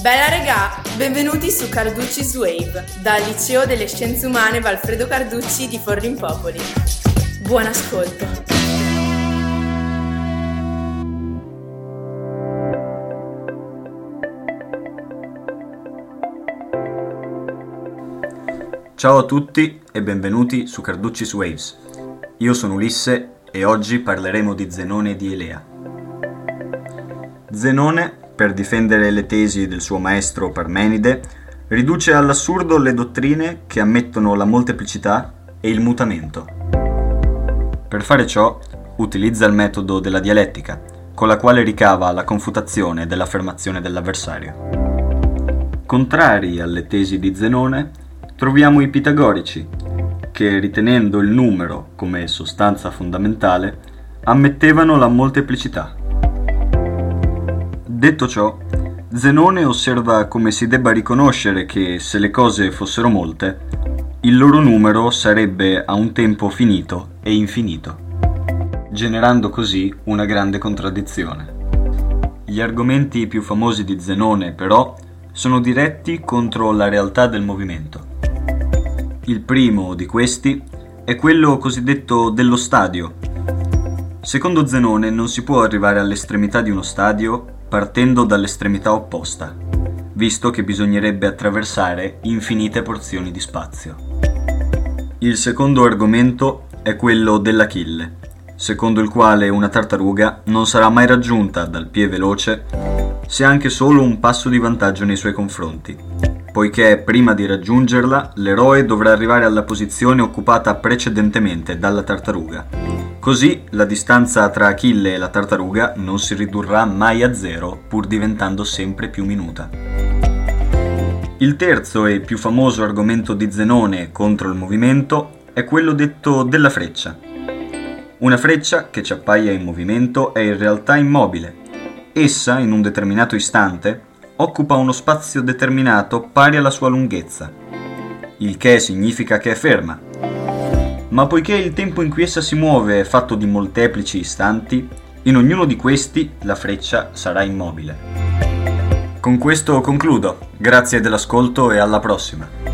Bella regà, benvenuti su Carducci's Wave, dal Liceo delle Scienze Umane Valfredo Carducci di Forlimpopoli. Buon ascolto! Ciao a tutti e benvenuti su Carducci's Waves. Io sono Ulisse e oggi parleremo di Zenone e di Elea. Zenone per difendere le tesi del suo maestro Parmenide, riduce all'assurdo le dottrine che ammettono la molteplicità e il mutamento. Per fare ciò utilizza il metodo della dialettica, con la quale ricava la confutazione dell'affermazione dell'avversario. Contrari alle tesi di Zenone, troviamo i pitagorici, che ritenendo il numero come sostanza fondamentale, ammettevano la molteplicità. Detto ciò, Zenone osserva come si debba riconoscere che se le cose fossero molte, il loro numero sarebbe a un tempo finito e infinito, generando così una grande contraddizione. Gli argomenti più famosi di Zenone, però, sono diretti contro la realtà del movimento. Il primo di questi è quello cosiddetto dello stadio. Secondo Zenone non si può arrivare all'estremità di uno stadio partendo dall'estremità opposta, visto che bisognerebbe attraversare infinite porzioni di spazio. Il secondo argomento è quello dell'Achille, secondo il quale una tartaruga non sarà mai raggiunta dal piè veloce se anche solo un passo di vantaggio nei suoi confronti, poiché prima di raggiungerla l'eroe dovrà arrivare alla posizione occupata precedentemente dalla tartaruga Così la distanza tra Achille e la tartaruga non si ridurrà mai a zero, pur diventando sempre più minuta. Il terzo e più famoso argomento di Zenone contro il movimento è quello detto della freccia. Una freccia che ci appaia in movimento è in realtà immobile. Essa, in un determinato istante, occupa uno spazio determinato pari alla sua lunghezza, il che significa che è ferma, ma poiché il tempo in cui essa si muove è fatto di molteplici istanti, in ognuno di questi la freccia sarà immobile. Con questo concludo, grazie dell'ascolto e alla prossima.